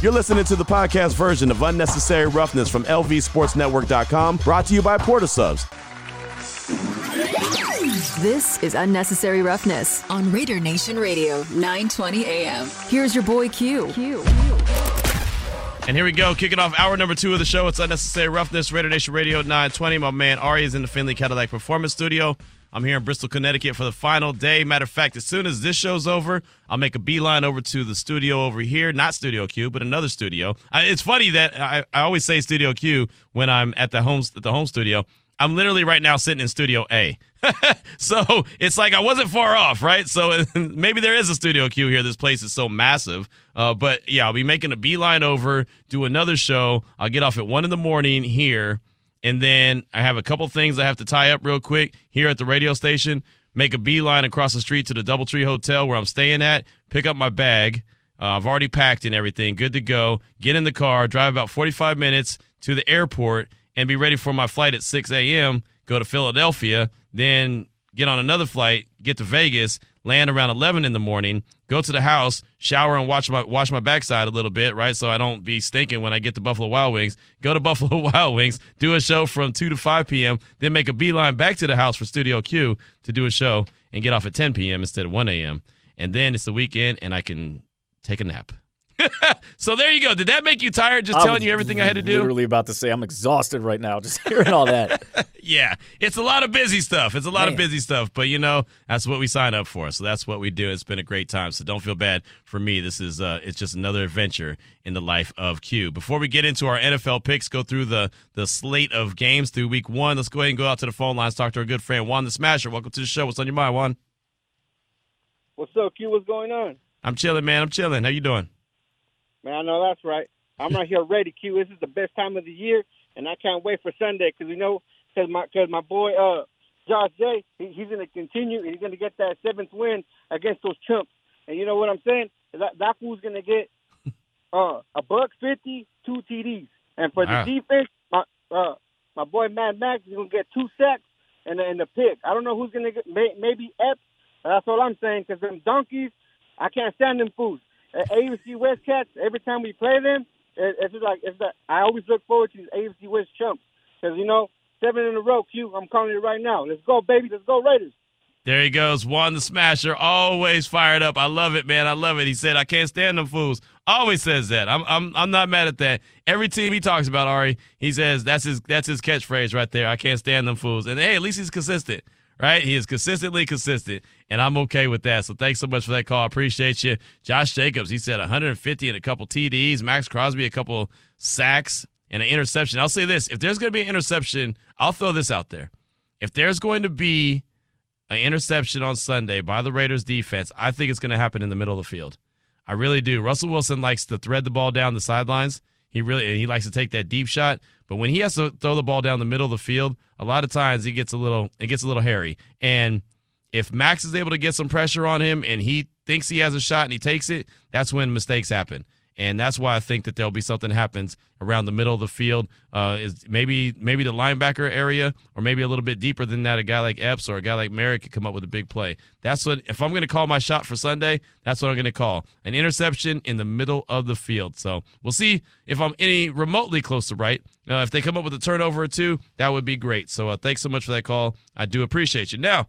You're listening to the podcast version of Unnecessary Roughness from LVSportsNetwork.com, brought to you by Port of Subs. This is Unnecessary Roughness on Raider Nation Radio, 920 AM. Here's your boy Q. Q. And here we go, kicking off hour number two of the show. It's Unnecessary Roughness, Raider Nation Radio 920. My man Ari is in the Findlay Cadillac Performance Studio. I'm here in Bristol, Connecticut for the final day. Matter of fact, as soon as this show's over, I'll make a beeline over to the studio over here. Not Studio Q, but another studio. I, it's funny that I, I always say Studio Q when I'm at the home at the home studio. I'm literally right now sitting in Studio A. so it's like I wasn't far off, right? So maybe there is a Studio Q here. This place is so massive. Uh, but yeah, I'll be making a beeline over, do another show. I'll get off at one in the morning here and then I have a couple things I have to tie up real quick here at the radio station. Make a beeline across the street to the DoubleTree Hotel where I'm staying at. Pick up my bag. Uh, I've already packed and everything. Good to go. Get in the car. Drive about 45 minutes to the airport and be ready for my flight at 6 a.m. Go to Philadelphia. Then get on another flight. Get to Vegas land around 11 in the morning, go to the house, shower and wash my wash my backside a little bit, right? So I don't be stinking when I get to Buffalo Wild Wings. Go to Buffalo Wild Wings, do a show from 2 to 5 p.m., then make a beeline back to the house for Studio Q to do a show and get off at 10 p.m. instead of 1 a.m. And then it's the weekend and I can take a nap. so there you go. Did that make you tired just I telling you everything I had to do? Literally about to say I'm exhausted right now just hearing all that. yeah, it's a lot of busy stuff. It's a lot Man. of busy stuff, but you know that's what we sign up for. So that's what we do. It's been a great time. So don't feel bad for me. This is uh, it's just another adventure in the life of Q. Before we get into our NFL picks, go through the the slate of games through Week One. Let's go ahead and go out to the phone lines. Talk to our good friend Juan the Smasher. Welcome to the show. What's on your mind, Juan? What's up, Q? What's going on? I'm chilling, man. I'm chilling. How you doing? Man, I know that's right. I'm right here ready, Q. This is the best time of the year, and I can't wait for Sunday because you know, because my because my boy uh Josh Jay, he, he's going to continue and he's going to get that seventh win against those chumps. And you know what I'm saying? That that fool's going to get uh a buck fifty, two TDs, and for wow. the defense, my uh my boy Mad Maxx is going to get two sacks and and the pick. I don't know who's going to get may, maybe Epps. That's all I'm saying because them donkeys, I can't stand them fools. AFC West Cats, every time we play them, it's just like it's that I always look forward to these AFC West chumps because you know seven in a row. Q, I'm calling it right now. Let's go, baby. Let's go Raiders. There he goes, Juan the Smasher, always fired up. I love it, man. I love it. He said, "I can't stand them fools." Always says that. I'm, I'm, I'm not mad at that. Every team he talks about, Ari, he says that's his, that's his catchphrase right there. I can't stand them fools. And hey, at least he's consistent right? He is consistently consistent, and I'm okay with that. So thanks so much for that call. Appreciate you. Josh Jacobs, he said 150 and a couple TDs. Maxx Crosby, a couple sacks and an interception. I'll say this if there's going to be an interception, I'll throw this out there. If there's going to be an interception on Sunday by the Raiders defense, I think it's going to happen in the middle of the field. I really do. Russell Wilson likes to thread the ball down the sidelines. He really he likes to take that deep shot. But when he has to throw the ball down the middle of the field, a lot of times he gets a little it gets a little hairy. And if Maxx is able to get some pressure on him and he thinks he has a shot and he takes it, that's when mistakes happen and that's why I think that there'll be something happens around the middle of the field. Uh, is maybe maybe the linebacker area, or maybe a little bit deeper than that. A guy like Epps or a guy like Moehrig could come up with a big play. That's what if I'm going to call my shot for Sunday. That's what I'm going to call an interception in the middle of the field. So we'll see if I'm any remotely close to right. Uh, if they come up with a turnover or two, that would be great. So uh, thanks so much for that call. I do appreciate you. Now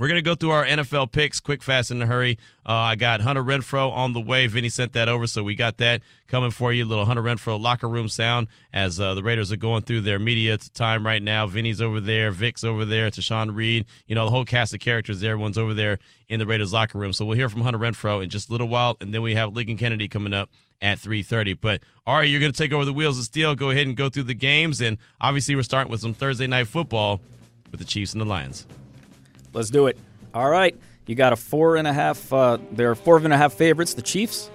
we're going to go through our NFL picks quick, fast, in a hurry. Uh, I got Hunter Renfrow on the way. Vinny sent that over, so we got that coming for you. Little Hunter Renfrow locker room sound as uh, the Raiders are going through their media time right now. Vinny's over there, Vic's over there, Tashan Reed. You know, the whole cast of characters. Everyone's over there in the Raiders locker room. So we'll hear from Hunter Renfrow in just a little while, and then we have Lincoln Kennedy coming up at 3.30. But, right, you're going to take over the wheels of steel. Go ahead and go through the games. And obviously we're starting with some Thursday night football with the Chiefs and the Lions. Let's do it. All right, you got a four and a half. Uh, there are four and a half favorites, the Chiefs.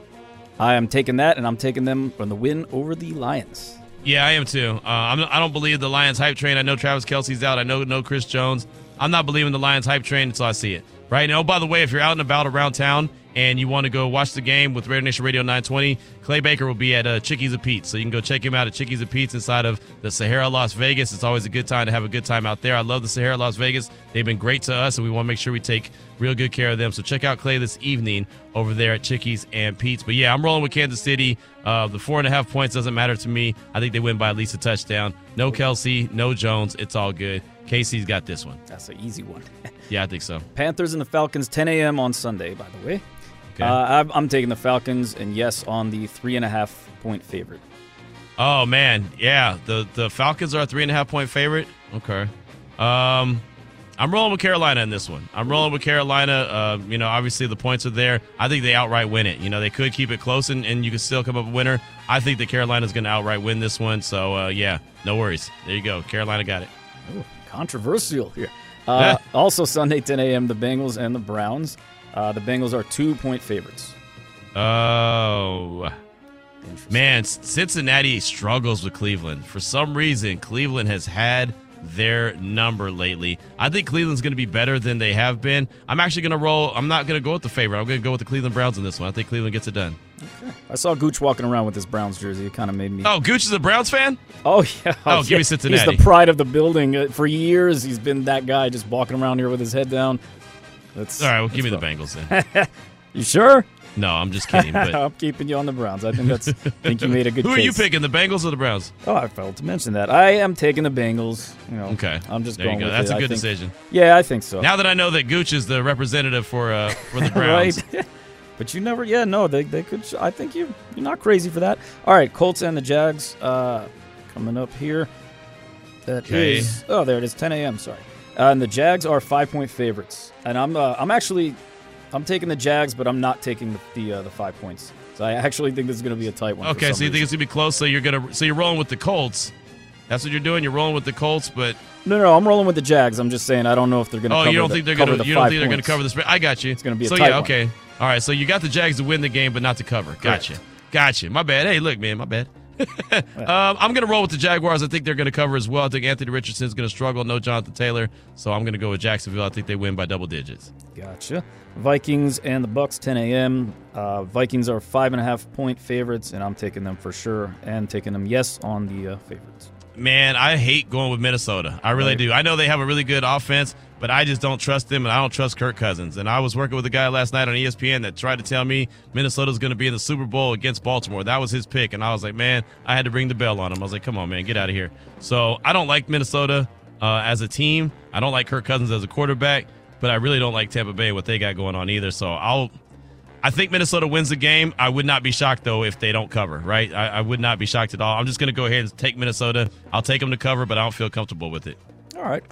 I am taking that, and I'm taking them from the win over the Lions. Yeah, I am too. Uh, I'm, I don't believe the Lions hype train. I know Travis Kelce's out. I know no Chris Jones. I'm not believing the Lions hype train until I see it. Right? And oh, by the way, if you're out and about around town and you want to go watch the game with Raider Nation Radio 920, Clay Baker will be at uh, Chickies and Pete's. So you can go check him out at Chickies and Pete's inside of the Sahara Las Vegas. It's always a good time to have a good time out there. I love the Sahara Las Vegas. They've been great to us, and we want to make sure we take real good care of them. So check out Clay this evening over there at Chickies and Pete's. But yeah, I'm rolling with Kansas City. Uh, the four and a half points doesn't matter to me. I think they win by at least a touchdown. No Kelce, no Jones. It's all good. KC's got this one. That's an easy one. Yeah, I think so. Panthers and the Falcons, 10 a.m. on Sunday, by the way. Okay. Uh, I'm, I'm taking the Falcons, and yes, on the three and a half point favorite. Oh man, yeah. The the Falcons are a three and a half point favorite. Okay. Um, I'm rolling with Carolina in this one. I'm rolling with Carolina. Uh, you know, obviously the points are there. I think they outright win it. You know, they could keep it close and, and you can still come up a winner. I think that Carolina's going to outright win this one. So uh, yeah, no worries. There you go. Carolina got it. Ooh, controversial here. Uh, also, Sunday, 10 a.m., the Bengals and the Browns. Uh, the Bengals are two point favorites. Oh. Man, Cincinnati struggles with Cleveland. For some reason, Cleveland has had their number lately. I think Cleveland's going to be better than they have been. I'm actually going to roll. I'm not going to go with the favorite. I'm going to go with the Cleveland Browns in this one. I think Cleveland gets it done. I saw Gooch walking around with his Browns jersey. It kind of made me. Oh, Gooch is a Browns fan? Oh, yeah. Oh, give me. Cincinnati. He's the pride of the building. Uh, For years, he's been that guy just walking around here with his head down. That's All right, well, give me the. Bengals then. You sure? No, I'm just kidding. But I'm keeping you on the Browns. I think that's. I think you made a good. who are you picking, the Bengals or the Browns? Oh, I failed to mention that. I am taking the Bengals. You know, Okay, I'm just there going you go. That's it. a good think- decision. Yeah, I think so. Now that I know that Gooch is the representative for uh, for the Browns, right? but you never. Yeah, no, they they could. I think you you're not crazy for that. All right, Colts and the Jags uh, coming up here. That is. Okay. Oh, there it is. 10 a.m. Sorry. Uh, and the Jags are five point favorites, and I'm uh, I'm actually I'm taking the Jags, but I'm not taking the the, uh, the five points. So I actually think this is going to be a tight one. Okay, so you think it's gonna be close? So you're gonna so you're rolling with the Colts. That's what you're doing. You're rolling with the Colts, but No, no, I'm rolling with the Jags. I'm just saying I don't know if they're going to. oh, cover you don't the, think they're gonna the you don't think they're gonna cover the spread? I got you. It's gonna be a so tight yeah, one. okay, all right. So you got the Jags to win the game, but not to cover. Gotcha, gotcha. My bad. Hey, look, man, my bad. um, I'm gonna roll with the Jaguars. I think they're gonna cover as well. I think Anthony Richardson's gonna struggle. No Jonathan Taylor, so I'm gonna go with Jacksonville. I think they win by double digits. Gotcha. Vikings and the Bucks, 10 a.m. Uh, Vikings are five and a half point favorites, and I'm taking them for sure, and taking them yes on the uh, favorites. Man, I hate going with Minnesota. I really do. I know they have a really good offense, but I just don't trust them, and I don't trust Kirk Cousins. And I was working with a guy last night on ESPN that tried to tell me Minnesota's going to be in the Super Bowl against Baltimore. That was his pick, and I was like, man, I had to ring the bell on him. I was like, come on, man, get out of here. So I don't like Minnesota uh, as a team. I don't like Kirk Cousins as a quarterback, but I really don't like Tampa Bay what they got going on either. So I'll. I think Minnesota wins the game. I would not be shocked though if they don't cover. Right? I, I would not be shocked at all. I'm just going to go ahead and take Minnesota. I'll take them to cover, but I don't feel comfortable with it. All right.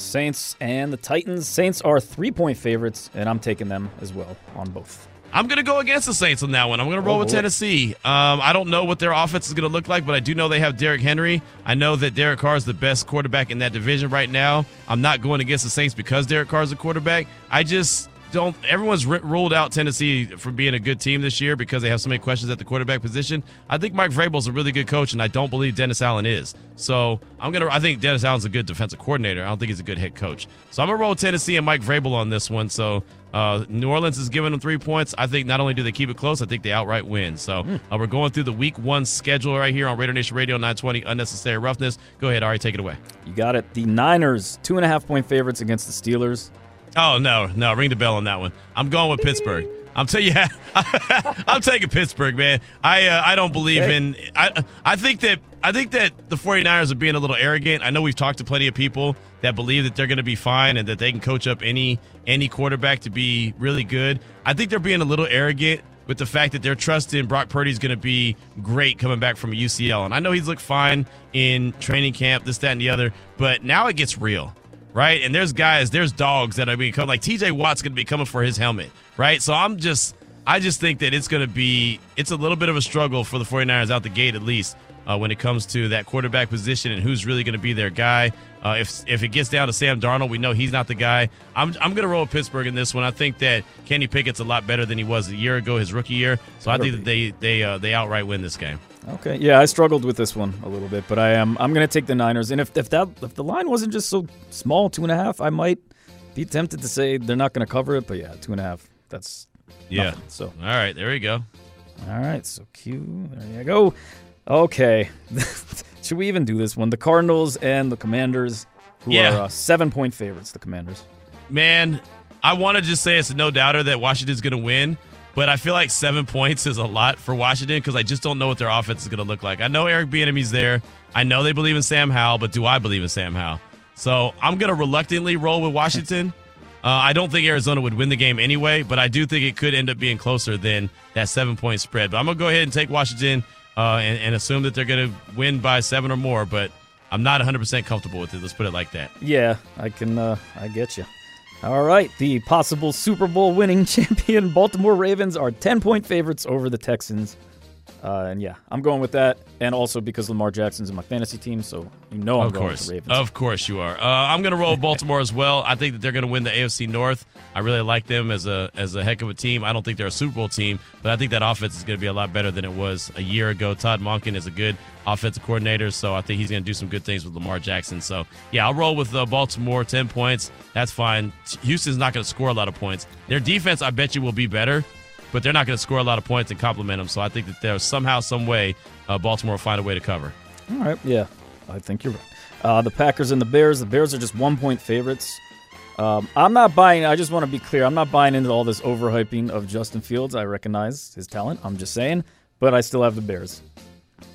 Saints and the Titans. Saints are three point favorites, and I'm taking them as well on both. I'm going to go against the Saints on that one. I'm going to roll Oh, with boy. Tennessee. Um, I don't know what their offense is going to look like, but I do know they have Derrick Henry. I know that Derek Carr is the best quarterback in that division right now. I'm not going against the Saints because Derek Carr is a quarterback. I just don't. Everyone's ri ruled out Tennessee from being a good team this year because they have so many questions at the quarterback position. I think Mike Vrabel's a really good coach, and I don't believe Dennis Allen is. So I'm gonna. I think Dennis Allen's a good defensive coordinator. I don't think he's a good head coach. So I'm gonna roll Tennessee and Mike Vrabel on this one. So uh, New Orleans is giving them three points. I think not only do they keep it close, I think they outright win. So uh, we're going through the Week One schedule right here on Raider Nation Radio 920. Unnecessary roughness. Go ahead, Ari, take it away. You got it. The Niners, two and a half point favorites against the Steelers. Oh no, no, ring the bell on that one. I'm going with Pittsburgh. I'm tell you, I'm taking Pittsburgh, man. I uh, I don't believe Okay. in. I I think that I think that the 49ers are being a little arrogant. I know we've talked to plenty of people that believe that they're going to be fine and that they can coach up any any quarterback to be really good. I think they're being a little arrogant with the fact that they're trusting Brock Purdy's going to be great coming back from a UCL. And I know he's looked fine in training camp, this, that, and the other, but now it gets real right? And there's guys, there's dogs that are being coming. Like TJ Watt's going to be coming for his helmet, right? So I'm just, I just think that it's going to be, it's a little bit of a struggle for the 49ers out the gate at least uh, when it comes to that quarterback position and who's really going to be their guy. Uh, if if it gets down to Sam Darnold, we know he's not the guy. I'm I'm going to roll Pittsburgh in this one. I think that Kenny Pickett's a lot better than he was a year ago, his rookie year. So I think that they they uh, they outright win this game. Okay, yeah, I struggled with this one a little bit, but I am I'm gonna take the Niners. And if if that if the line wasn't just so small, two and a half, I might be tempted to say they're not gonna cover it. But yeah, two and a half. That's Yeah. Nothing. So All right, there we go. all right, so Q. There you go. Okay, should we even do this one? The Cardinals and the Commanders, who Yeah. are uh, seven point favorites. The Commanders. Man, I want to just say it's a no doubter that Washington's going to win, but I feel like seven points is a lot for Washington because I just don't know what their offense is going to look like. I know Eric Bieniemy's there. I know they believe in Sam Howell, but do I believe in Sam Howell? So I'm going to reluctantly roll with Washington. Uh, I don't think Arizona would win the game anyway, but I do think it could end up being closer than that seven point spread. But I'm going to go ahead and take Washington uh, and, and assume that they're going to win by seven or more, but I'm not 100% comfortable with it. Let's put it like that. Yeah, I can. Uh, I get you. All right, the possible Super Bowl winning champion Baltimore Ravens are ten point favorites over the Texans. Uh, and yeah, I'm going with that, and also because Lamar Jackson's in my fantasy team, so you know I'm of going course, with the Ravens. of course you are. Uh, I'm going to roll Baltimore as well. I think that they're going to win the AFC North. I really like them as a as a heck of a team. I don't think they're a Super Bowl team, but I think that offense is going to be a lot better than it was a year ago. Todd Monken is a good offensive coordinator, so I think he's going to do some good things with Lamar Jackson. So yeah, I'll roll with uh, Baltimore. Ten points, that's fine. Houston's not going to score a lot of points. Their defense, I bet you, will be better. But they're not going to score a lot of points and compliment them. So I think that there's somehow, some way, uh, Baltimore will find a way to cover. All right, yeah, I think you're right. Uh, the Packers and the Bears. The Bears are just one point favorites. Um, I'm not buying. I just want to be clear. I'm not buying into all this overhyping of Justin Fields. I recognize his talent. I'm just saying, but I still have the Bears.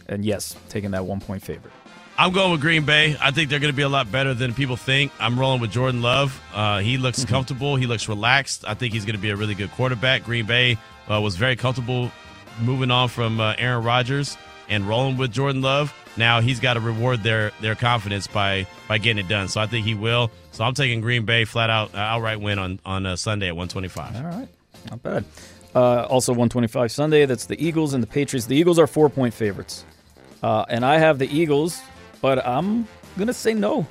And yes, taking that one point favorite. I'm going with Green Bay. I think they're going to be a lot better than people think. I'm rolling with Jordan Love. Uh, he looks comfortable. He looks relaxed. I think he's going to be a really good quarterback. Green Bay uh, was very comfortable moving on from uh, Aaron Rodgers and rolling with Jordan Love. Now he's got to reward their their confidence by by getting it done. So I think he will. So I'm taking Green Bay flat out uh, outright win on on uh, Sunday at 125. All right, not bad. Uh, also, 125 Sunday. That's the Eagles and the Patriots. The Eagles are four point favorites, uh, and I have the Eagles, but I'm gonna say no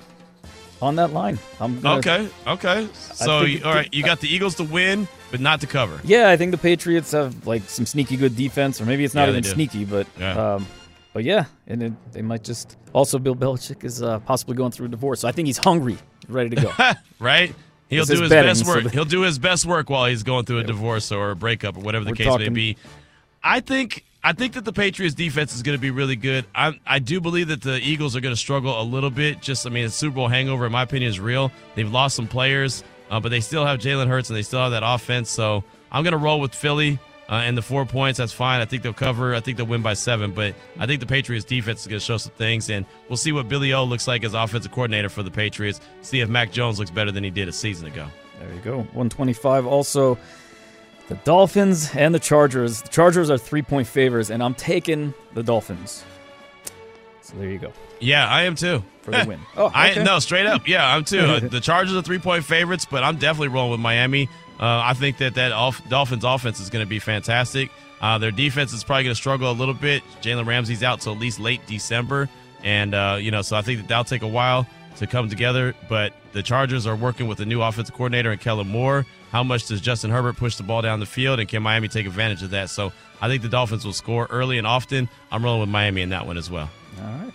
on that line. I'm gonna, Okay, okay. So you, all right, you got the Eagles to win, but not to cover. Yeah, I think the Patriots have like some sneaky good defense, or maybe it's not Yeah, even sneaky, but Yeah. um, but yeah, and it, they might just. Also, Bill Belichick is uh, possibly going through a divorce, so I think he's hungry, ready to go. right? He'll This do his betting, best so work. the- He'll do his best work while he's going through a divorce or a breakup or whatever the case may be. I think I think that the Patriots defense is going to be really good. I I do believe that the Eagles are going to struggle a little bit. Just I mean, the Super Bowl hangover, in my opinion, is real. They've lost some players, uh, but they still have Jalen Hurts and they still have that offense. So I'm going to roll with Philly. Uh, and the four points, that's fine. I think they'll cover. I think they'll win by seven. But I think the Patriots defense is going to show some things, and we'll see what Billy O looks like as offensive coordinator for the Patriots. See if Mac Jones looks better than he did a season ago. there you go. 125. Also, the Dolphins and the Chargers. The Chargers are three point favors, and I'm taking the Dolphins. So there you go Yeah, I am too. for the win. Oh, I no straight up. Yeah, I'm too. The Chargers are three point favorites, but I'm definitely rolling with Miami. Uh, I think that that off, Dolphins offense is going to be fantastic. Uh, their defense is probably going to struggle a little bit. Jalen Ramsey's out till at least late December, and uh, you know, so I think that that'll take a while to come together. But the Chargers are working with a new offensive coordinator and Kellen Moore. How much does Justin Herbert push the ball down the field, and can Miami take advantage of that? So I think the Dolphins will score early and often. I'm rolling with Miami in that one as well. All right.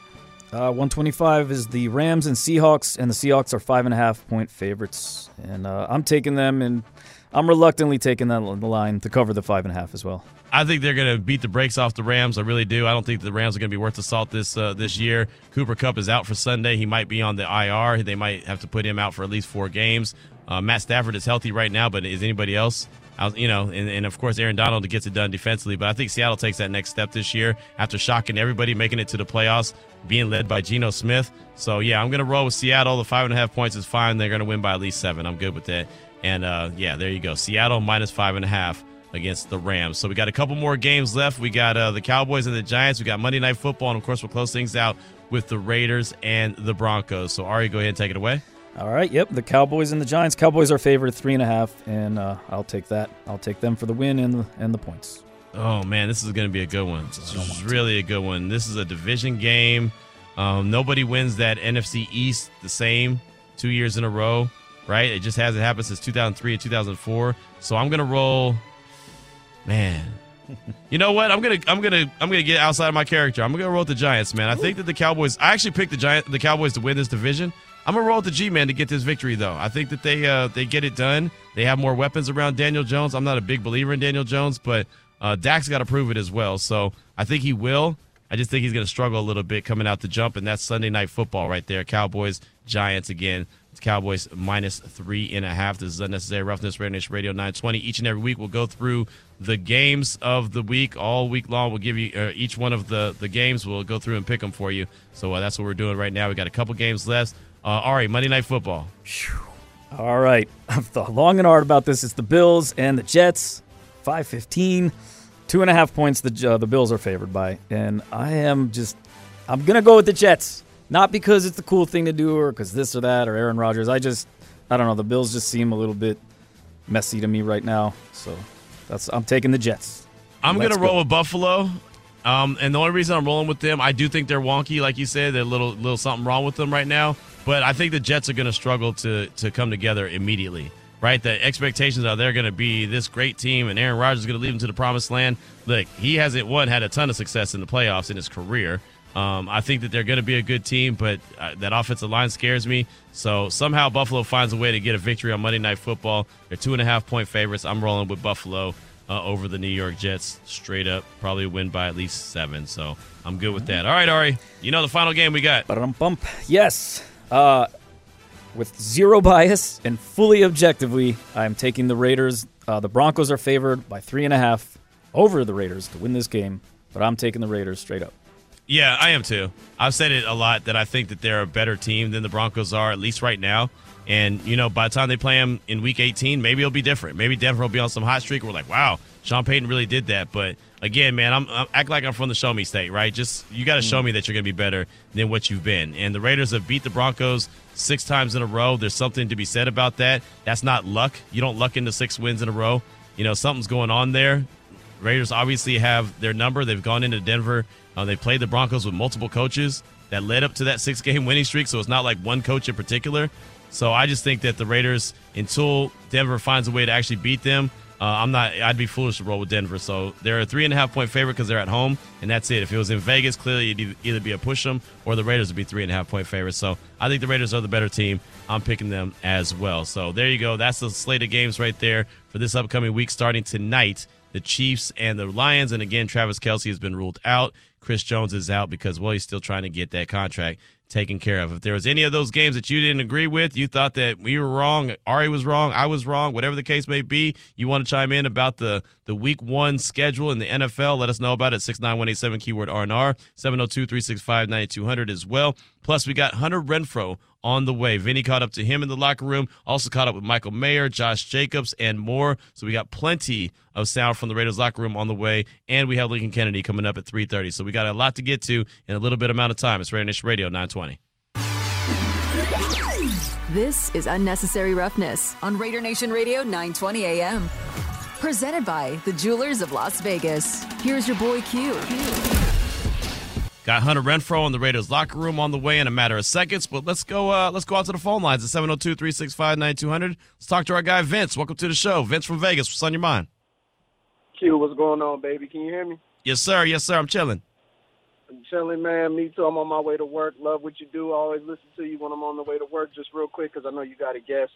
Uh, 125 is the Rams and Seahawks, and the Seahawks are five and a half point favorites, and uh, I'm taking them, and I'm reluctantly taking that line to cover the five and a half as well. I think they're going to beat the brakes off the Rams. I really do. I don't think the Rams are going to be worth the salt this uh, this year. Cooper Kupp is out for Sunday. He might be on the IR. They might have to put him out for at least four games. Uh, Matt Stafford is healthy right now, but is anybody else? Was- you know, and, and of course Aaron Donald gets it done defensively. But I think Seattle takes that next step this year after shocking everybody, making it to the playoffs, being led by Geno Smith. So yeah, I'm going to roll with Seattle. The five and a half points is fine. They're going to win by at least seven. I'm good with that. And uh, yeah, there you go. Seattle minus five and a half against the Rams. So we got a couple more games left. We got uh, the Cowboys and the Giants. We got Monday Night Football, and of course we'll close things out with the Raiders and the Broncos. So Ari, go ahead and take it away. All right. Yep. The Cowboys and the Giants. Cowboys are favored three and a half, and uh, I'll take that. I'll take them for the win and the, and the points. Oh man, this is going to be a good one. This is really a good one. This is a division game. Um, nobody wins that NFC East the same two years in a row, right? It just hasn't happened since 2003 and 2004. So I'm to roll. Man, you know what? I'm gonna I'm gonna I'm gonna get outside of my character. I'm gonna roll with the Giants, man. I think that the Cowboys. I actually picked the Giant the Cowboys to win this division. I'm gonna roll with the G-man to get this victory, though. I think that they uh, they get it done. They have more weapons around Daniel Jones. I'm not a big believer in Daniel Jones, but uh, Dak's got to prove it as well. So I think he will. I just think he's going to struggle a little bit coming out the jump, and that's Sunday night football right there. Cowboys, Giants again. Cowboys minus three and a half. This is unnecessary roughness. Radio Radio 920. Each and every week, we'll go through the games of the week all week long. We'll give you uh, each one of the the games. We'll go through and pick them for you. So uh, that's what we're doing right now. We got a couple games left. Uh, Ari, Monday Night Football. All right. I've thought long and hard about this. It's the Bills and the Jets. 515. Two and a half points the, uh, the Bills are favored by. And I am just, I'm to go with the Jets. Not because it's the cool thing to do or because this or that or Aaron Rodgers. I just, I don't know. The Bills just seem a little bit messy to me right now. So that's, I'm taking the Jets. I'm Let's gonna roll go. with Buffalo. Um, and the only reason I'm rolling with them, I do think they're wonky, like you said. There's a little little something wrong with them right now. But I think the Jets are gonna struggle to to come together immediately. Right? The expectations are they're gonna be this great team and Aaron Rodgers is gonna lead them to the promised land. Look, he hasn't one had a ton of success in the playoffs in his career. Um, I think that they're going to be a good team, but uh, that offensive line scares me. So somehow Buffalo finds a way to get a victory on Monday Night Football. They're two and a half point favorites. I'm rolling with Buffalo uh, over the New York Jets straight up. Probably win by at least seven. So I'm good with that. All right, Ari. You know the final game we got. Ba-dum-bump. Yes. Uh, with zero bias and fully objectively, I'm taking the Raiders. Uh, the Broncos are favored by three and a half over the Raiders to win this game, but I'm taking the Raiders straight up. Yeah, I am too. I've said it a lot that I think that they're a better team than the Broncos are, at least right now. And, you know, by the time they play them in week 18, maybe it'll be different. Maybe Denver will be on some hot streak. We're like, wow, Sean Payton really did that. But again, man, I'm, I'm act like I'm from the show me state, right? Just you got to show mm. me that you're going to be better than what you've been. And the Raiders have beat the Broncos six times in a row. There's something to be said about that. That's not luck. You don't luck into six wins in a row. You know, something's going on there. Raiders obviously have their number. They've gone into Denver. Uh, they played the Broncos with multiple coaches that led up to that six game winning streak. So it's not like one coach in particular. So I just think that the Raiders, until Denver finds a way to actually beat them, uh, I'm not. I'd be foolish to roll with Denver. So they're a three and a half point favorite because they're at home, and that's it. If it was in Vegas, clearly it'd either be a push them or the Raiders would be three and a half point favorites. So I think the Raiders are the better team. I'm picking them as well. So there you go. That's the slate of games right there for this upcoming week, starting tonight. The Chiefs and the Lions, and again, Travis Kelce has been ruled out. Chris Jones is out because well, he's still trying to get that contract taken care of. If there was any of those games that you didn't agree with, you thought that we were wrong, Ari was wrong, I was wrong, whatever the case may be, you want to chime in about the the week one schedule in the NFL, let us know about it. 69187 keyword RNR, 702-365-9200 as well. Plus, we got Hunter Renfrow on the way. Vinny caught up to him in the locker room, also caught up with Michael Mayer, Josh Jacobs, and more. So we got plenty of sound from the Raiders locker room on the way, and we have Lincoln Kennedy coming up at 3.30. So we got a lot to get to in a little bit amount of time. It's Raider Nation Radio 920. This is Unnecessary Roughness. On Raider Nation Radio 920 AM. Presented by the Jewelers of Las Vegas. Here's your boy Q. Got Hunter Renfrow in the Raiders locker room on the way in a matter of seconds, but let's go uh, let's go out to the phone lines at 702-365-9200. Let's talk to our guy Vince. Welcome to the show. Vince from Vegas. What's on your mind? Q, what's going on, baby? Can you hear me? Yes, sir. Yes, sir. I'm chilling. I'm chilling, man. Me too. I'm on my way to work. Love what you do. I always listen to you when I'm on the way to work. Just real quick, because I know you got a guest.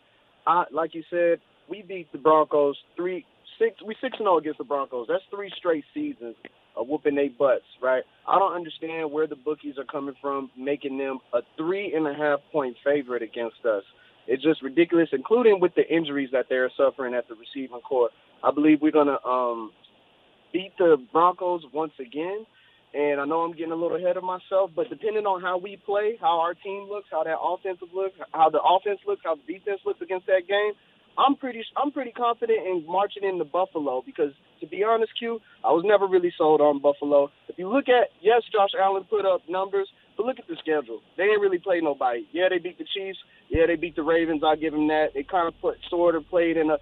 I, like you said, we beat the Broncos three, six. We six and zero against the Broncos. That's three straight seasons of whooping their butts, right? I don't understand where the bookies are coming from, making them a three and a half point favorite against us. It's just ridiculous, including with the injuries that they're suffering at the receiving court. I believe we're gonna um, beat the Broncos once again. And I know I'm getting a little ahead of myself, but depending on how we play, how our team looks, how that offensive looks, how the offense looks, how the defense looks against that game, I'm pretty I'm pretty confident in marching into Buffalo because to be honest, Q, I was never really sold on Buffalo. If you look at yes, Josh Allen put up numbers, but look at the schedule. They didn't really play nobody. Yeah, they beat the Chiefs. Yeah, they beat the Ravens. I'll give them that. They kind of put sort of played in a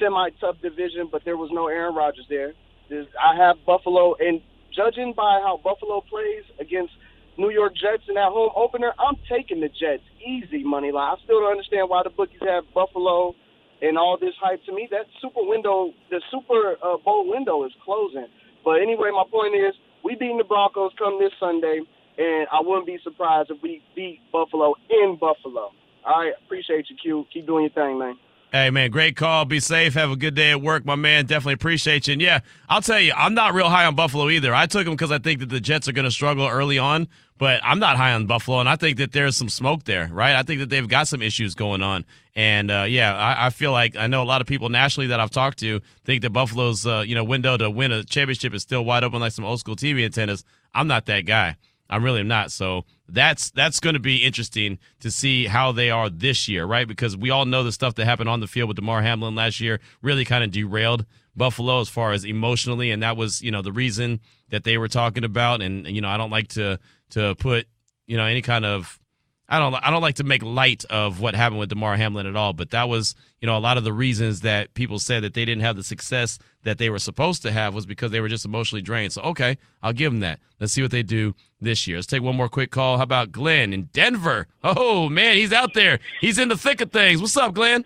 semi tough division, but there was no Aaron Rodgers there. There's, I have Buffalo, and judging by how Buffalo plays against New York Jets in that home opener, I'm taking the Jets easy money line. I still don't understand why the bookies have Buffalo and all this hype. To me, that super window, the Super uh, Bowl window is closing. But anyway, my point is, we beating the Broncos come this Sunday. and I wouldn't be surprised if we beat Buffalo in Buffalo. All right, appreciate you, Q. Keep doing your thing, man. Hey, man, great call. Be safe. Have a good day at work, my man. Definitely appreciate you. And yeah, I'll tell you, I'm not real high on Buffalo either. I took them because I think that the Jets are going to struggle early on, but I'm not high on Buffalo, and I think that there's some smoke there, right? I think that they've got some issues going on. And uh, yeah, I, I, feel like I know a lot of people nationally that I've talked to think that Buffalo's uh, you know window to win a championship is still wide open like some old school TV antennas. I'm not that guy. I'm really am not. So that's that's going to be interesting to see how they are this year, right? Because we all know the stuff that happened on the field with Damar Hamlin last year really kind of derailed Buffalo as far as emotionally, and that was you know the reason that they were talking about. And you know I don't like to to put you know any kind of I don't I don't like to make light of what happened with Damar Hamlin at all, but that was you know a lot of the reasons that people said that they didn't have the success that they were supposed to have was because they were just emotionally drained. So okay, I'll give them that. Let's see what they do this year. Let's take one more quick call. How about Glenn in Denver? Oh man, he's out there. He's in the thick of things. What's up, Glenn?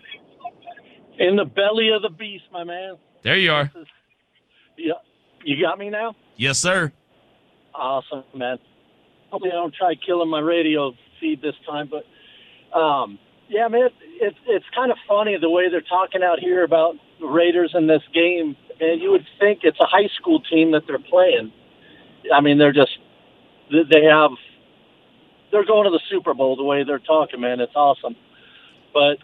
In the belly of the beast, my man. There you are. Yeah, you got me now. Yes, sir. Awesome, man. Hopefully, I don't try killing my radio feed this time, but um, yeah, man, it's it's kind of funny the way they're talking out here about the Raiders in this game, and you would think it's a high school team that they're playing. I mean, they're just they have they're going to the Super Bowl the way they're talking, man. It's awesome, but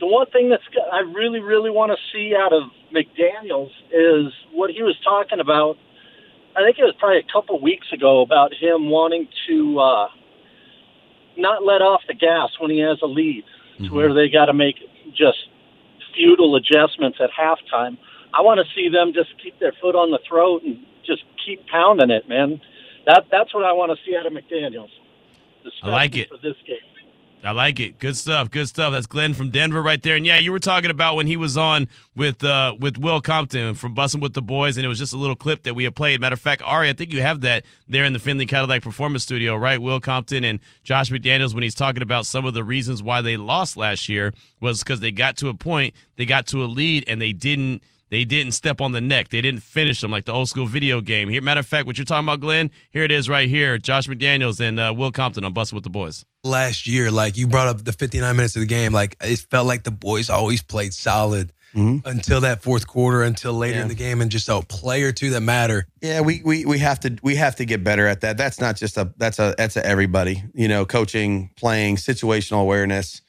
the one thing that's I really really want to see out of McDaniels is what he was talking about. I think it was probably a couple weeks ago about him wanting to. Uh, not let off the gas when he has a lead, mm-hmm. to where they got to make just futile adjustments at halftime. I want to see them just keep their foot on the throat and just keep pounding it, man. That that's what I want to see out of McDaniels. I like it for this game. I like it. Good stuff. Good stuff. That's Glenn from Denver right there. And yeah, you were talking about when he was on with uh, with Will Compton from Bussing with the Boys, and it was just a little clip that we had played. Matter of fact, Ari, I think you have that there in the Findlay Cadillac Performance Studio, right? Will Compton and Josh McDaniels when he's talking about some of the reasons why they lost last year was because they got to a point, they got to a lead, and they didn't they didn't step on the neck. They didn't finish them like the old school video game. Here, matter of fact, what you're talking about, Glenn, here it is right here. Josh McDaniels and uh, Will Compton on Bussing with the Boys. Last year, like you brought up the 59 minutes of the game, like it felt like the boys always played solid. Mm-hmm. Until that fourth quarter, until later yeah. in the game, and just a play or two that matter. Yeah, we, we we have to we have to get better at that. That's not just a that's a that's a everybody. You know, coaching, playing, situational awareness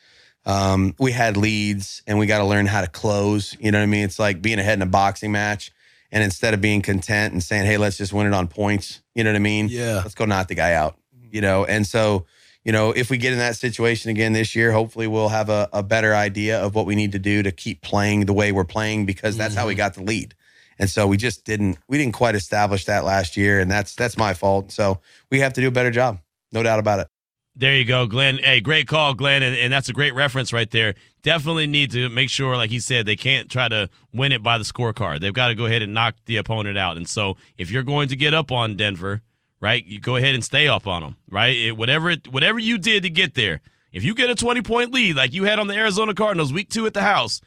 um, we had leads and we got to learn how to close. You know what I mean? It's like being ahead in a boxing match. And instead of being content and saying, hey, let's just win it on points, you know what I mean? Yeah. Let's go knock the guy out, you know? And so, you know, if we get in that situation again this year, hopefully we'll have a, a better idea of what we need to do to keep playing the way we're playing because that's mm-hmm. how we mm-hmm. got the lead. And so we just didn't we didn't quite establish that last year, and that's that's my fault. So we have to do a better job, no doubt about it. There you go, Glenn. Hey, great call, Glenn, and, and that's a great reference right there. Definitely need to make sure, like he said, they can't try to win it by the scorecard. They've got to go ahead and knock the opponent out. And so, if you're going to get up on Denver, right, you go ahead and stay up on them, right? It, whatever it, whatever you did to get there, if you get a 20 point lead like you had on the Arizona Cardinals week two at the house,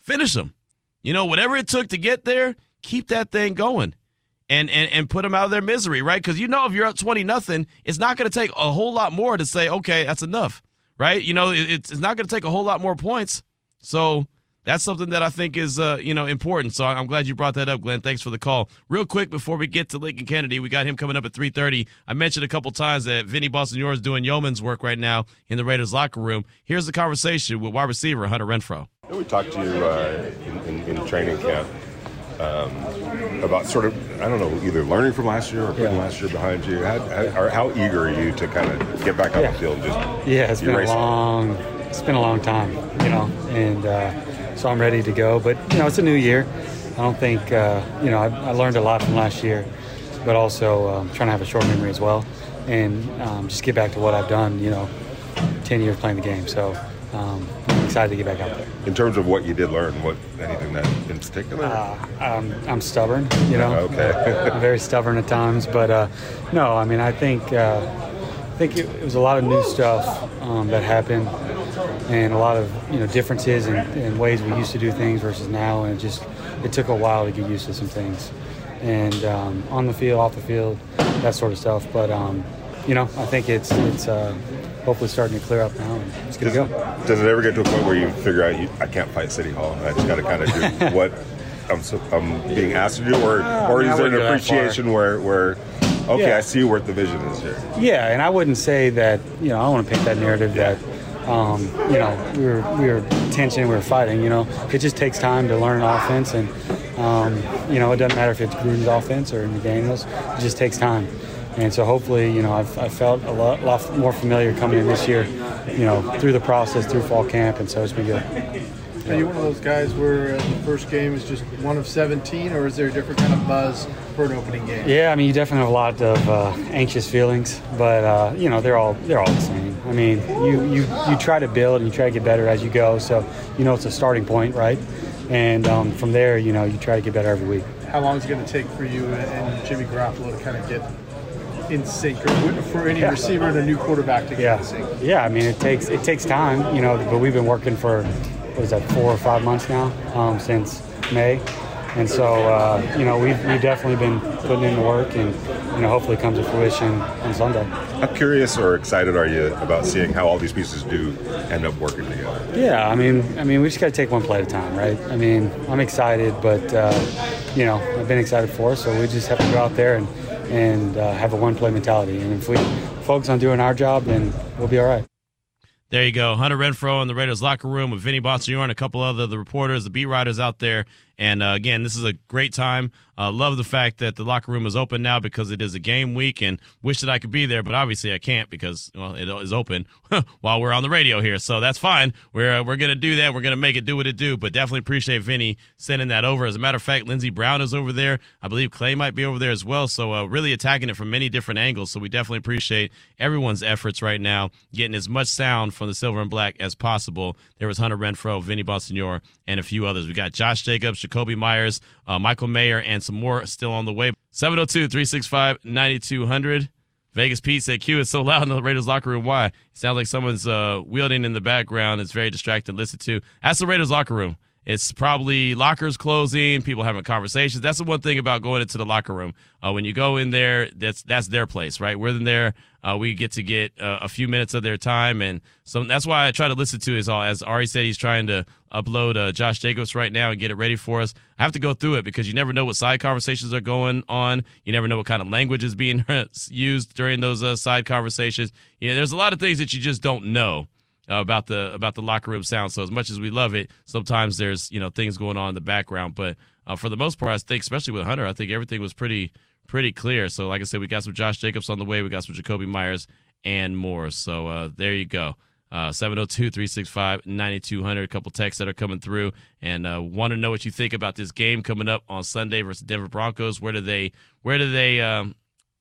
finish them. You know, whatever it took to get there, keep that thing going and and, and put them out of their misery, right? Because you know if you're up twenty nothing, it's not going to take a whole lot more to say, okay, that's enough, right? You know, it's it's not going to take a whole lot more points. So that's something that I think is uh, you know important. So I'm glad you brought that up, Glenn. Thanks for the call. Real quick before we get to Lincoln Kennedy, we got him coming up at 3:30. I mentioned a couple times that Vinny Bonsignore is doing yeoman's work right now in the Raiders locker room. Here's the conversation with wide receiver Hunter Renfrow. We talked to you uh, in, in, in training camp um, about sort of I don't know either learning from last year or putting yeah. last year behind you. How, how, how, eager are you to kind of get back on yeah. the field? And just yeah, it's been a long it's been a long time, you know, and uh, so I'm ready to go. But you know, it's a new year. I don't think uh, you know I, I, learned a lot from last year, but also um, trying to have a short memory as well, and um, just get back to what I've done. You know, ten years playing the game, so. Um, excited to get back out there. In terms of what you did learn, what anything that in particular? Uh, um, I'm stubborn, you know. okay. I'm very stubborn at times, but uh, no, I mean, I think uh, I think it, it, was a lot of new stuff um, that happened, and a lot of you know differences in, in, ways we used to do things versus now, and it just it took a while to get used to some things, and um, on the field, off the field, that sort of stuff. But um, you know, I think it's it's uh, hopefully starting to clear up now. And it's gonna go. Does it ever get to a point where you figure out you, I can't fight City Hall? I just got to kind of do what I'm, so, I'm being asked to do, or Ah, or I mean, I is there an wouldn't go that far. appreciation where where okay, Yeah. I see where the vision is here. Yeah, and I wouldn't say that. You know, I don't want to paint that narrative that. Um, you know, we were we were tension, we were fighting. You know, it just takes time to learn an offense, and um, you know, it doesn't matter if it's Gruden's offense or McDaniels. It just takes time, and so hopefully, you know, I've, I felt a lot, lot more familiar coming in this year. You know, through the process, through fall camp, and so it's been good. Are you one of those guys where uh, the first game is just one of 17, or is there a different kind of buzz for an opening game? Yeah, I mean, you definitely have a lot of uh, anxious feelings, but uh, you know, they're all they're all the same. I mean, you you you try to build and you try to get better as you go. So you know, it's a starting point, right? And um, from there, you know, you try to get better every week. How long is it going to take for you and, and Jimmy Garoppolo to kind of get in sync, or for any Yeah. receiver and a new quarterback to get Yeah, in sync? yeah. I mean, it takes it takes time, you know. But we've been working for what is that, four or five months now, um, since May, and so uh, you know we've we've definitely been putting in the work, and you know hopefully it comes to fruition on Sunday. How curious or excited are you about seeing how all these pieces do end up working together? Yeah, I mean, I mean, we just got to take one play at a time, right? I mean, I'm excited, but uh, you know, I've been excited for, so we just have to go out there and and uh, have a one play mentality. And if we focus on doing our job, then we'll be all right. There you go. Hunter Renfrow in the Raiders locker room with Vinny Bonsignore and a couple other the reporters, the beat writers out there. And uh, again, this is a great time. Uh, love the fact that the locker room is open now because it is a game week and wish that I could be there, but obviously I can't because, well, it is open while we're on the radio here. So that's fine. We're, uh, we're to do that. We're to make it do what it do, but definitely appreciate Vinny sending that over. As a matter of fact, Lindsey Brown is over there. I believe Clay might be over there as well. So uh, really attacking it from many different angles. So we definitely appreciate everyone's efforts right now, getting as much sound from the silver and black as possible. There was Hunter Renfrow, Vinny Bonsignore, and a few others. We got Josh Jacobs, Jakobi Meyers, uh, Michael Mayer, and some more still on the way. 702 365 9200. Vegas Pete said, Q is so loud in the Raiders locker room. Why? It sounds like someone's uh, wielding in the background. It's very distracting to listen to. That's the Raiders locker room. It's probably lockers closing, people having conversations. That's the one thing about going into the locker room. Uh, when you go in there, that's that's their place, right? We're in there. Uh, we get to get uh, a few minutes of their time, and so that's why I try to listen to is all. As Ari said, he's trying to upload uh, Josh Jacobs right now and get it ready for us. I have to go through it because you never know what side conversations are going on. You never know what kind of language is being used during those uh, side conversations. You know, there's a lot of things that you just don't know about the about the locker room sound. So as much as we love it, sometimes there's you know things going on in the background. But uh, for the most part, I think, especially with Hunter, I think everything was pretty pretty clear. So like I said, we got some Josh Jacobs on the way. We got some Jakobi Meyers and more. So uh, there you go. Uh, 702-365-9200 a couple texts that are coming through and uh, want to know what you think about this game coming up on sunday versus denver broncos where do they where do they um,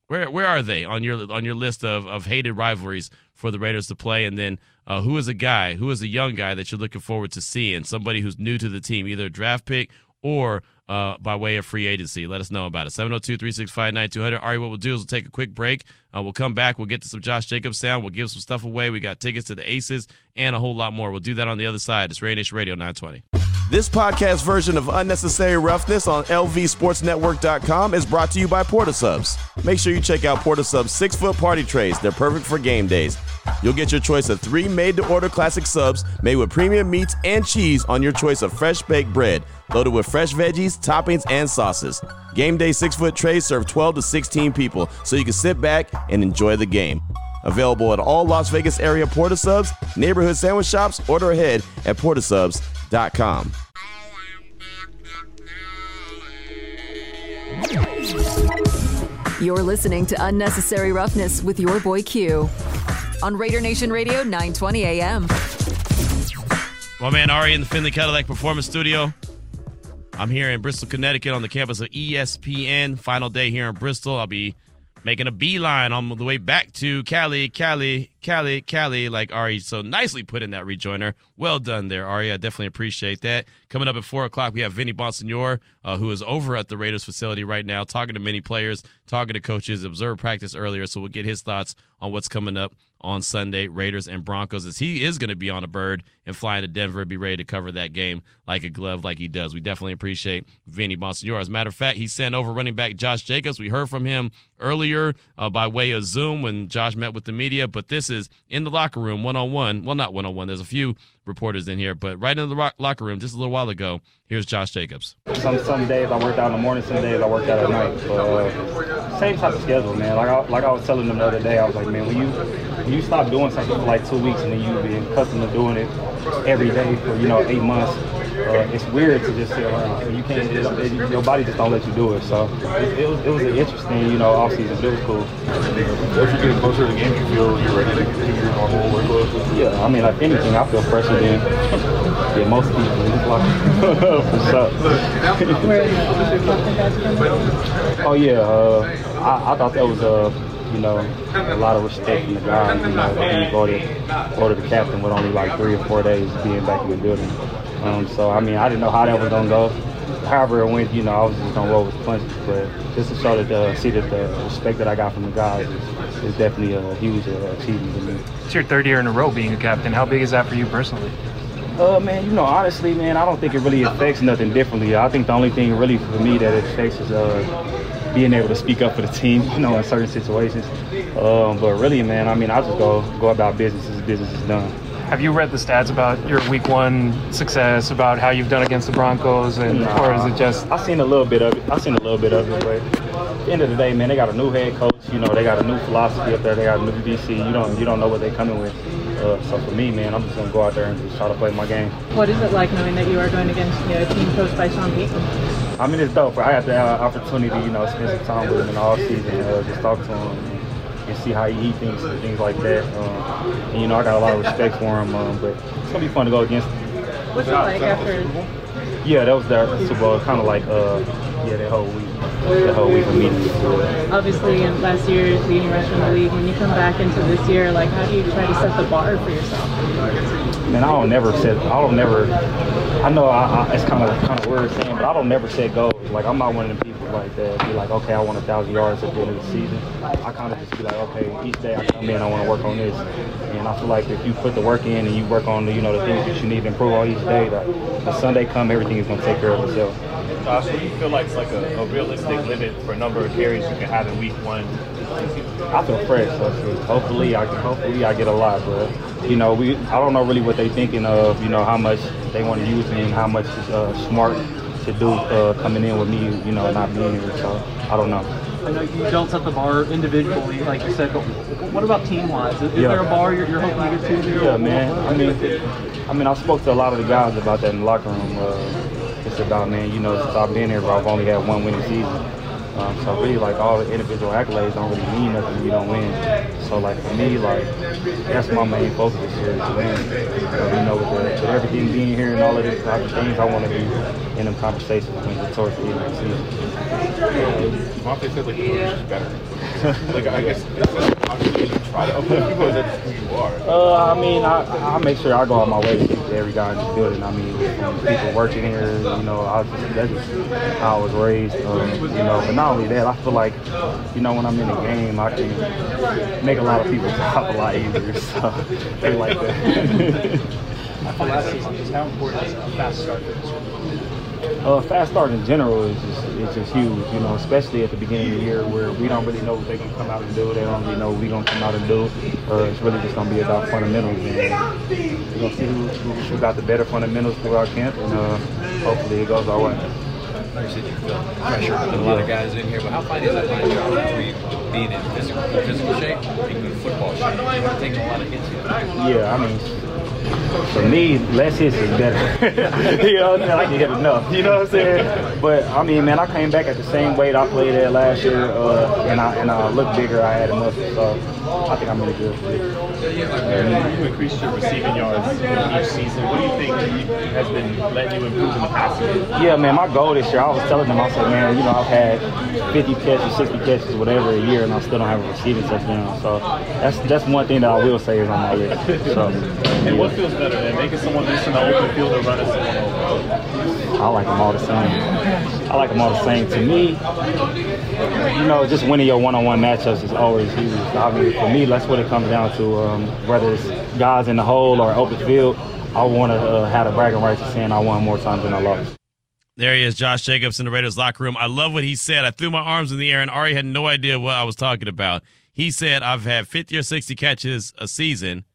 where where are they on your on your list of, of hated rivalries for the Raiders to play? And then uh, who is a guy, who is a young guy that you're looking forward to seeing? Somebody who's new to the team, either a draft pick or uh, by way of free agency. Let us know about it. 702-365-9200. Ari, what we'll do is we'll take a quick break. Uh, we'll come back. We'll get to some Josh Jacobs sound. We'll give some stuff away. We got tickets to the Aces and a whole lot more. We'll do that on the other side. It's Raider Nation Radio 920. This podcast version of Unnecessary Roughness on LVSportsNetwork.com is brought to you by Port of Subs. Make sure you check out Port of Subs six foot party trays. They're perfect for game days. You'll get your choice of three made to order classic subs made with premium meats and cheese on your choice of fresh baked bread, loaded with fresh veggies, toppings, and sauces. Game day six foot trays serve 12 to 16 people, so you can sit back and enjoy the game. Available at all Las Vegas area Port of Subs, neighborhood sandwich shops, order ahead at portofsubs.com. You're listening to Unnecessary Roughness with your boy Q on Raider Nation Radio 920 AM. My man Ari in the Findlay Cadillac Performance Studio. I'm here in Bristol, Connecticut on the campus of ESPN. Final day here in Bristol. I'll be making a beeline on the way back to Cali, Cali, Cali, Cali, like Ari so nicely put in that rejoiner. Well done there, Ari. I definitely appreciate that. Coming up at 4 o'clock, we have Vinny Bonsignore, uh, who is over at the Raiders facility right now, talking to many players, talking to coaches, observed practice earlier, so we'll get his thoughts on what's coming up on Sunday, Raiders and Broncos, as he is going to be on a bird and flying to Denver, be ready to cover that game like a glove, like he does. We definitely appreciate Vinny Bonsignore. As a matter of fact, he sent over running back Josh Jacobs. We heard from him earlier uh, by way of Zoom when Josh met with the media, but this is in the locker room one on one. Well, not one on one. There's a few reporters in here, but right in the ro- locker room just a little while ago. Here's Josh Jacobs. Some some days I work out in the morning, some days I work out at night. But uh, same type of schedule, man. Like I, like I was telling them the other day, I was like, man, when you you stop doing something for like two weeks and then you've been accustomed to doing it every day for you know eight months, uh, it's weird to just sit around. You can't, it, it, your body just don't let you do it. So it, it was it was an interesting, you know, off season, but it was cool. As you get closer to the game, you feel you're ready to continue your normal workload? Yeah, I mean, like anything, I feel fresher than yeah, most people. It's like, for sure. Oh yeah, uh, I, I thought that was uh, you know, a lot of respect from the guys. You know, you voted, voted the captain with only like three or four days being back in the building. Um, so I mean, I didn't know how that was gonna go. However it went, you know, I was just gonna roll with punches. But just to show that, uh, see that the respect that I got from the guys is, is definitely a huge uh, achievement to me. It's your third year in a row being a captain. How big is that for you personally? Uh, man, you know, honestly, man, I don't think it really affects nothing differently. I think the only thing really for me that it affects is uh, being able to speak up for the team, you know, in certain situations. Um, but really, man, I mean, I just go go about business as business is done. Have you read the stats about your week one success, about how you've done against the Broncos, and Nah, or is it just? I seen a little bit of it. I seen a little bit of it, but at the end of the day, man, they got a new head coach. You know, they got a new philosophy up there. They got a new DC. You don't you don't know what they're coming with. Uh, so for me, man, I'm just gonna go out there and just try to play my game. What is it like knowing that you are going against you know, a team coached by Sean Payton? I mean, it's dope. I got the uh, opportunity, you know, spend some time with him in the off season, uh, just talk to him and, see how he thinks and things like that. Um, and, you know, I got a lot of respect for him, um, but it's gonna be fun to go against him. What's it like after? Yeah, that was their Super Bowl, kind of like, uh, yeah, that whole week, that whole week of meetings. Obviously, in last year leading rusher in the league, when you come back into this year, like how do you try to set the bar for yourself? Man, I don't never set. I don't never. I know I, I, it's kind of kind of weird saying, but I don't never set goals. Like I'm not one of the people like that. Be like, okay, I want a thousand yards at the end of the season. I kind of just be like, okay, each day I come in, I want to work on this, and I feel like if you put the work in and you work on the, you know, the things that you need to improve on each day, that the Sunday come, everything is gonna take care of itself. Josh, what do you feel like is like a, a realistic limit for a number of carries you can have in week one? I feel fresh. So hopefully, I hopefully I get a lot, but you know, we I don't know really what they're thinking of. You know, how much they want to use me and how much is uh, smart to do uh, coming in with me. You know, not being here. So I don't know. I know you don't set the bar individually, like you said, but what about team-wise? Is, is Yeah. there a bar you're, you're hoping to get to? Yeah, man. I mean, I mean, I spoke to a lot of the guys about that in the locker room. Uh, it's about, man, you know, since I've been here, I've only had one winning season. Um, so really, like all the individual accolades don't really mean nothing if you don't win. So like for me, like that's my main focus is to win. So, you know, with, the, with everything being here and all of these type of things, I want to be in them conversations it's towards the end of the season. Monte said like better. like I guess people? Uh, I mean, I, I make sure I go out my way to speak to every guy in the building. I mean, people working here, you know, I just, that's just how I was raised. Um, you know, but not only that, I feel like, you know, when I'm in a game, I can make a lot of people's job a lot easier. So they like that. Last season, just how important is a fast start this? Uh, fast start in general is just, is just huge, you know, especially at the beginning of the year where we don't really know what they're going to come out and do. They don't really know what we're going to come out and do. Uh, it's really just going to be about fundamentals. And we're going to see who, who, got the better fundamentals throughout camp, and uh, hopefully it goes our way. You said you feel pressure with a lot of guys in here, but how fine is that line job between being in physical, physical shape and in football shape? You're taking a lot of hits here. Yeah, I mean, for me, less hits is better. you know? I can hit enough. You know what I'm saying? But I mean, man, I came back at the same weight I played at last year, uh, and I and I looked bigger. I had a muscle, so I think I'm a good fit. You increased your receiving yards each season. What do you think has been letting you improve in the past game? Yeah, man, my goal this year, I was telling them, I said, man, you know, I've had 50 catches, 60 catches, whatever a year, and I still don't have a receiving touchdown. So that's that's one thing that I will say is on my list. So, And what feels better than making someone miss in the open field or running someone over? I like them all the same. I like them all the same. To me, you know, just winning your one-on-one matchups is always huge. I mean, for me, that's what it comes down to. Um, whether it's guys in the hole or open field, I want to uh, have the bragging rights of saying I won more times than I lost. There he is, Josh Jacobs in the Raiders locker room. I love what he said. I threw my arms in the air, and Ari had no idea what I was talking about. He said, I've had 50 or 60 catches a season,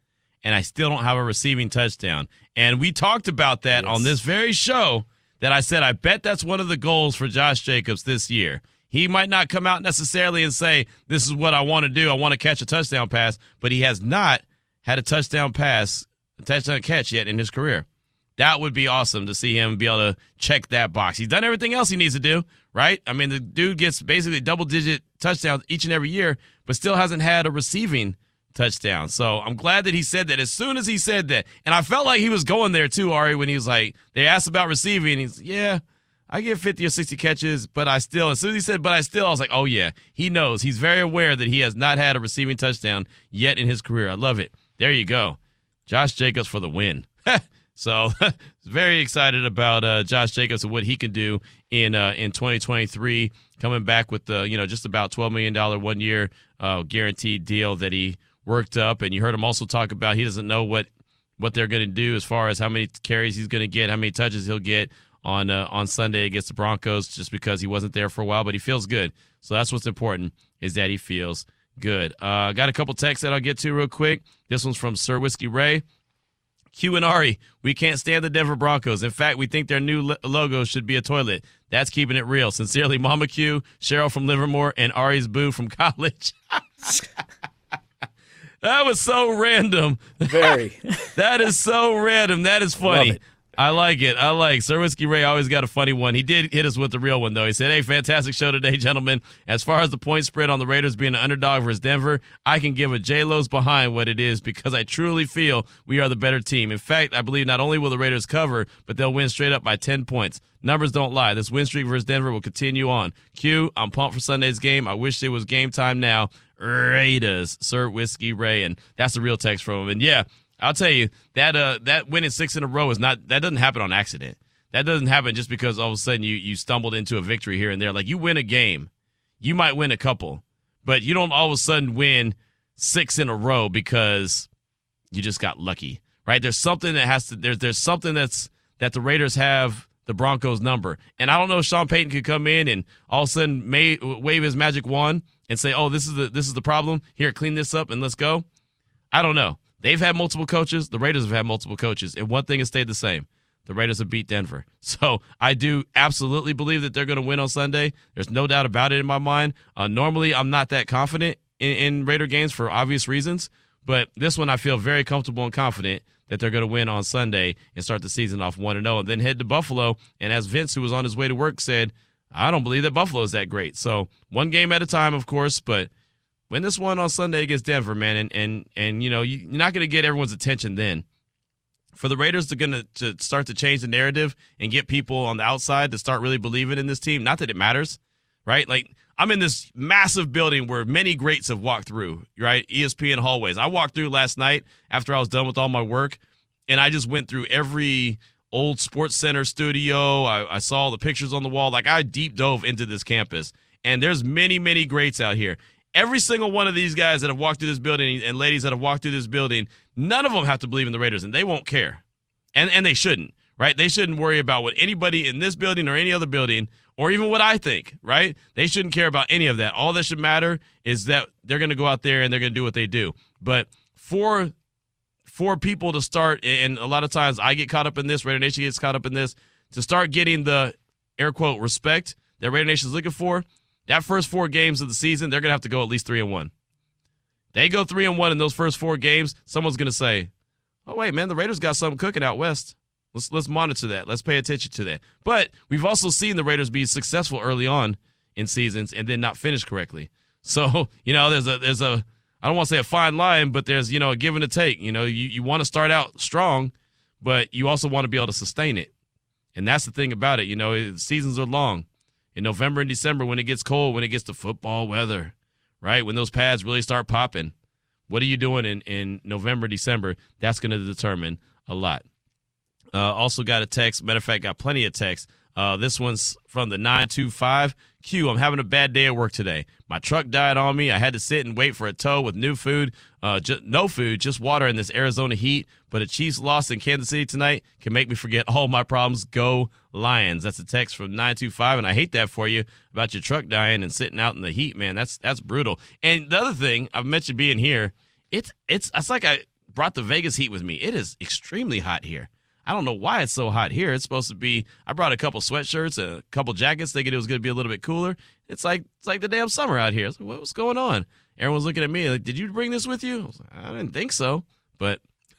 and I still don't have a receiving touchdown. And we talked about that on this very show that I said, I bet that's one of the goals for Josh Jacobs this year. He might not come out necessarily and say, This is what I want to do. I want to catch a touchdown pass, but he has not had a touchdown pass, a touchdown catch yet in his career. That would be awesome to see him be able to check that box. He's done everything else he needs to do, right? I mean, the dude gets basically double digit touchdowns each and every year, but still hasn't had a receiving touchdown. So I'm glad that he said that as soon as he said that. And I felt like he was going there too, Ari, when he was like, they asked about receiving. He's, yeah, I get 50 or 60 catches, but I still, as soon as he said, but I still, I was like, oh yeah, he knows. He's very aware that he has not had a receiving touchdown yet in his career. I love it. There you go. Josh Jacobs for the win. so very excited about uh, Josh Jacobs and what he can do in uh, in 2023, coming back with the you know just about 12 million dollar one year uh, guaranteed deal that he worked up. And you heard him also talk about he doesn't know what what they're going to do as far as how many carries he's going to get, how many touches he'll get on uh, on Sunday against the Broncos, just because he wasn't there for a while, but he feels good. So that's what's important is that he feels good. Uh, got a couple texts that I'll get to real quick. This one's from Sir Whiskey Ray. Q and Ari, we can't stand the Denver Broncos. In fact, we think their new lo- logo should be a toilet. That's keeping it real. Sincerely, Mama Q, Cheryl from Livermore, and Ari's boo from college. that was so random. Very. that is so random. That is funny. I like it. I like Sir Whiskey Ray always got a funny one. He did hit us with the real one though. He said, "Hey, fantastic show today, gentlemen. As far as the point spread on the Raiders being an underdog versus Denver, I can give a J Lo's behind what it is because I truly feel we are the better team. In fact, I believe not only will the Raiders cover, but they'll win straight up by ten points. Numbers don't lie. This win streak versus Denver will continue on. Q, I'm pumped for Sunday's game. I wish it was game time now. Raiders, Sir Whiskey Ray, and that's the real text from him. And yeah, I'll tell you that uh that winning six in a row is not that doesn't happen on accident. That doesn't happen just because all of a sudden you you stumbled into a victory here and there. Like you win a game, you might win a couple, but you don't all of a sudden win six in a row because you just got lucky, right? There's something that has to there's there's something that's that the Raiders have the Broncos number, and I don't know if Sean Payton could come in and all of a sudden may wave his magic wand and say, "Oh, this is the this is the problem. Here, clean this up and let's go." I don't know. They've had multiple coaches. The Raiders have had multiple coaches, and one thing has stayed the same: the Raiders have beat Denver. So I do absolutely believe that they're going to win on Sunday. There's no doubt about it in my mind. Uh, normally, I'm not that confident in, in Raider games for obvious reasons, but this one I feel very comfortable and confident that they're going to win on Sunday and start the season off one and zero, and then head to Buffalo. And as Vince, who was on his way to work, said, I don't believe that Buffalo is that great. So one game at a time, of course, but win this one on Sunday against Denver, man, and and and you know you're not going to get everyone's attention then. For the Raiders to gonna to start to change the narrative and get people on the outside to start really believing in this team. Not that it matters, right? Like I'm in this massive building where many greats have walked through, right? ESPN hallways. I walked through last night after I was done with all my work, and I just went through every old SportsCenter studio. I, I saw the pictures on the wall. Like I deep dove into this campus, and there's many, many greats out here. Every single one of these guys that have walked through this building and ladies that have walked through this building, none of them have to believe in the Raiders, and they won't care, and and they shouldn't, right? They shouldn't worry about what anybody in this building or any other building, or even what I think, right? They shouldn't care about any of that. All that should matter is that they're going to go out there and they're going to do what they do. But for for people to start, and a lot of times I get caught up in this, Raider Nation gets caught up in this, to start getting the air quote respect that Raider Nation is looking for. That first four games of the season, they're gonna have to go at least three and one. They go three and one in those first four games. Someone's gonna say, "Oh wait, man, the Raiders got something cooking out west." Let's let's monitor that. Let's pay attention to that. But we've also seen the Raiders be successful early on in seasons and then not finish correctly. So you know, there's a there's a I don't want to say a fine line, but there's you know a give and a take. You know, you you want to start out strong, but you also want to be able to sustain it. And that's the thing about it. You know, seasons are long. In November and December, when it gets cold, when it gets to football weather, right? When those pads really start popping, what are you doing in, in November, December? That's going to determine a lot. Uh, also got a text. Matter of fact, got plenty of texts. Uh, this one's from the 925. Q, I'm having a bad day at work today. My truck died on me. I had to sit and wait for a tow with new food, uh, no food, just water in this Arizona heat. But a Chiefs loss in Kansas City tonight can make me forget all my problems. Go Lions. That's a text from 925. And I hate that for you about your truck dying and sitting out in the heat, man. That's that's brutal. And the other thing I've mentioned being here, it's it's it's like I brought the Vegas heat with me. It is extremely hot here. I don't know why it's so hot here. It's supposed to be. I brought a couple sweatshirts, a couple jackets, thinking it was going to be a little bit cooler. It's like it's like the damn summer out here. Like, what's going on? Everyone's looking at me like, "Did you bring this with you?" I, like, I didn't think so, but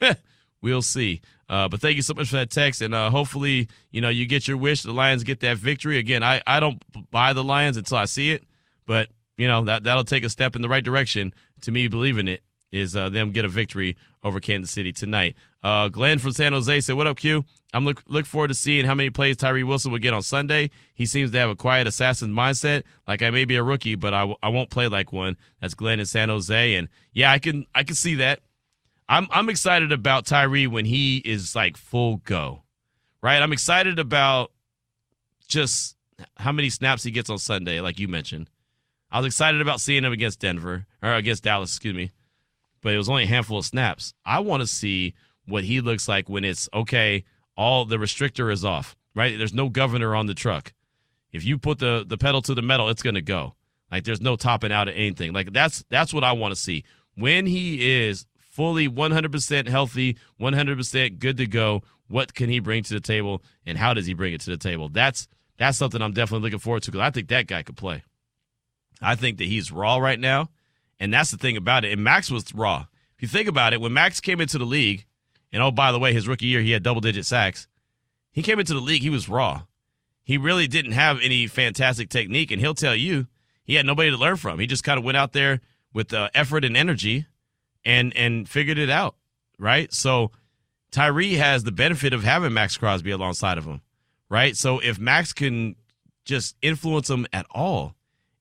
we'll see. Uh, but thank you so much for that text, and uh, hopefully, you know, you get your wish. The Lions get that victory again. I I don't buy the Lions until I see it, but you know that that'll take a step in the right direction to me believing it is uh, them get a victory over Kansas City tonight. Uh, Glenn from San Jose said, "What up, Q? I'm look look forward to seeing how many plays Tyree Wilson will get on Sunday. He seems to have a quiet assassin mindset. Like I may be a rookie, but I, w- I won't play like one." That's Glenn in San Jose, and yeah, I can I can see that. I'm I'm excited about Tyree when he is like full go, right? I'm excited about just how many snaps he gets on Sunday, like you mentioned. I was excited about seeing him against Denver or against Dallas, excuse me but it was only a handful of snaps. I want to see what he looks like when it's okay, all the restrictor is off, right? There's no governor on the truck. If you put the the pedal to the metal, it's to go. Like there's no topping out of anything. Like that's that's what I want to see. When he is fully 100% healthy, 100% good to go, what can he bring to the table and how does he bring it to the table? That's that's something I'm definitely looking forward to cuz I think that guy could play. I think that he's raw right now. And that's the thing about it. And Maxx was raw. If you think about it, when Maxx came into the league, and oh, by the way, his rookie year, he had double digit sacks. He came into the league, he was raw. He really didn't have any fantastic technique. And he'll tell you, he had nobody to learn from. He just kind of went out there with uh, effort and energy and and figured it out, right? So Tyree has the benefit of having Maxx Crosby alongside of him, right? So if Max can just influence him at all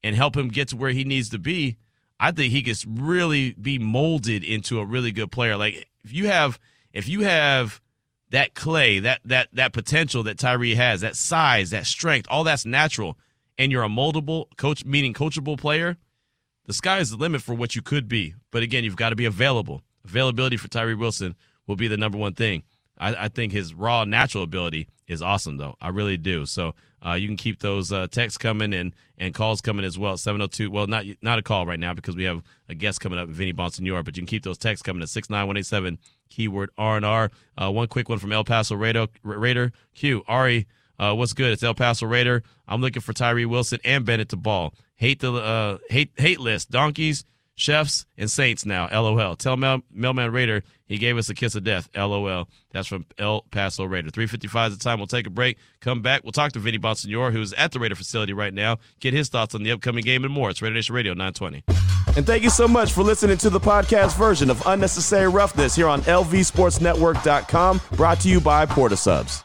and help him get to where he needs to be, I think he could really be molded into a really good player. Like if you have if you have that clay, that that that potential that Tyree has, that size, that strength, all that's natural, and you're a moldable coach, meaning coachable player, the sky is the limit for what you could be. But again, you've got to be available. Availability for Tyree Wilson will be the number one thing. I, I think his raw natural ability is awesome, though. I really do. So uh, you can keep those uh, texts coming and, and calls coming as well. 702. Well, not not a call right now because we have a guest coming up, Vinny Bonsignore, but you can keep those texts coming at 69187, keyword R&R. Uh, one quick one from El Paso Raider. Raider. Q. Ari, uh, what's good? It's El Paso Raider. I'm looking for Tyree Wilson and Bennett to ball. Hate the uh, hate hate list. Donkeys, chefs, and saints now. LOL. Tell Mel, Mailman Raider he gave us a kiss of death. LOL. That's from El Paso Raider. 355 is the time. We'll take a break. Come back. We'll talk to Vinny Bonsignore, who's at the Raider facility right now. Get his thoughts on the upcoming game and more. It's Raider Nation Radio 920. And thank you so much for listening to the podcast version of Unnecessary Roughness here on LVSportsNetwork.com, brought to you by Port of Subs.